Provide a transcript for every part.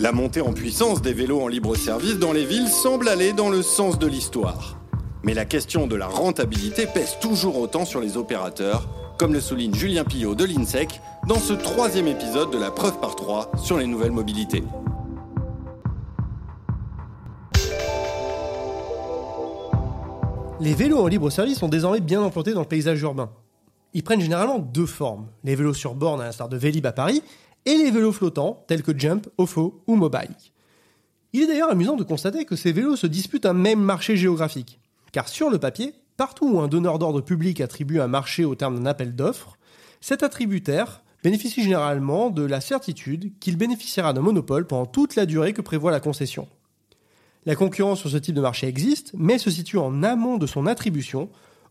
La montée en puissance des vélos en libre service dans les villes semble aller dans le sens de l'histoire. Mais la question de la rentabilité pèse toujours autant sur les opérateurs, comme le souligne Julien Pillot de l'INSEC dans ce troisième épisode de la preuve par trois sur les nouvelles mobilités. Les vélos en libre service sont désormais bien implantés dans le paysage urbain. Ils prennent généralement deux formes, les vélos sur borne à l'instar de Vélib à Paris, et les vélos flottants tels que Jump, Ofo ou Mobile. Il est d'ailleurs amusant de constater que ces vélos se disputent un même marché géographique. Car sur le papier, partout où un donneur d'ordre public attribue un marché au terme d'un appel d'offres, cet attributaire bénéficie généralement de la certitude qu'il bénéficiera d'un monopole pendant toute la durée que prévoit la concession. La concurrence sur ce type de marché existe, mais se situe en amont de son attribution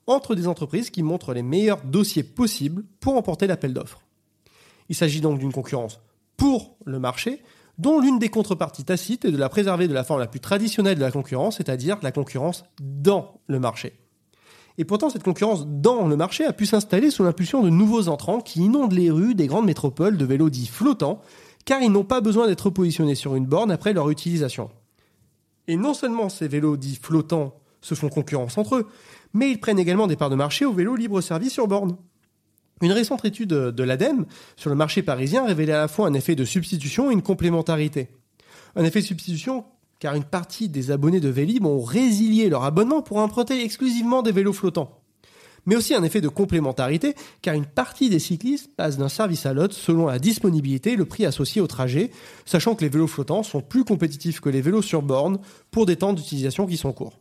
entre des entreprises qui montrent les meilleurs dossiers possibles pour emporter l'appel d'offres. Il s'agit donc d'une concurrence pour le marché, dont l'une des contreparties tacites est de la préserver de la forme la plus traditionnelle de la concurrence, c'est-à-dire la concurrence dans le marché. Et pourtant, cette concurrence dans le marché a pu s'installer sous l'impulsion de nouveaux entrants qui inondent les rues des grandes métropoles de vélos dits flottants, car ils n'ont pas besoin d'être positionnés sur une borne après leur utilisation. Et non seulement ces vélos dits flottants se font concurrence entre eux, mais ils prennent également des parts de marché aux vélos libre-service sur borne. Une récente étude de l'ADEME sur le marché parisien révélait à la fois un effet de substitution et une complémentarité. Un effet de substitution car une partie des abonnés de Vélib ont résilié leur abonnement pour emprunter exclusivement des vélos flottants. Mais aussi un effet de complémentarité, car une partie des cyclistes passent d'un service à l'autre selon la disponibilité et le prix associé au trajet, sachant que les vélos flottants sont plus compétitifs que les vélos sur borne pour des temps d'utilisation qui sont courts.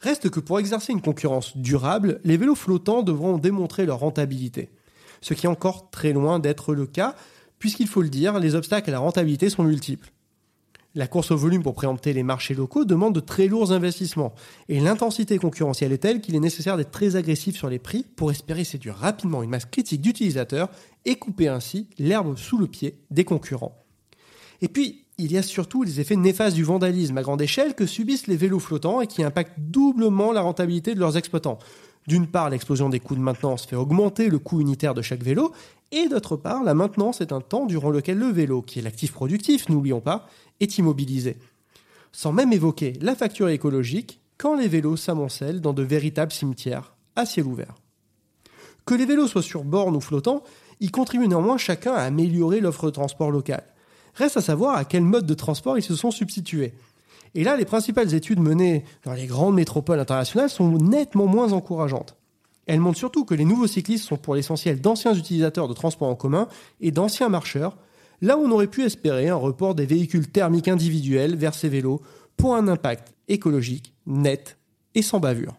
Reste que pour exercer une concurrence durable, les vélos flottants devront démontrer leur rentabilité. Ce qui est encore très loin d'être le cas, puisqu'il faut le dire, les obstacles à la rentabilité sont multiples. La course au volume pour préempter les marchés locaux demande de très lourds investissements, et l'intensité concurrentielle est telle qu'il est nécessaire d'être très agressif sur les prix pour espérer séduire rapidement une masse critique d'utilisateurs et couper ainsi l'herbe sous le pied des concurrents. Et puis, il y a surtout les effets néfastes du vandalisme à grande échelle que subissent les vélos flottants et qui impactent doublement la rentabilité de leurs exploitants. D'une part, l'explosion des coûts de maintenance fait augmenter le coût unitaire de chaque vélo, et d'autre part, la maintenance est un temps durant lequel le vélo, qui est l'actif productif, n'oublions pas, est immobilisé. Sans même évoquer la facture écologique quand les vélos s'amoncellent dans de véritables cimetières à ciel ouvert. Que les vélos soient sur borne ou flottants, ils contribuent néanmoins chacun à améliorer l'offre de transport local. Reste à savoir à quel mode de transport ils se sont substitués. Et là, les principales études menées dans les grandes métropoles internationales sont nettement moins encourageantes. Elles montrent surtout que les nouveaux cyclistes sont pour l'essentiel d'anciens utilisateurs de transport en commun et d'anciens marcheurs, là où on aurait pu espérer un report des véhicules thermiques individuels vers ces vélos pour un impact écologique net et sans bavure.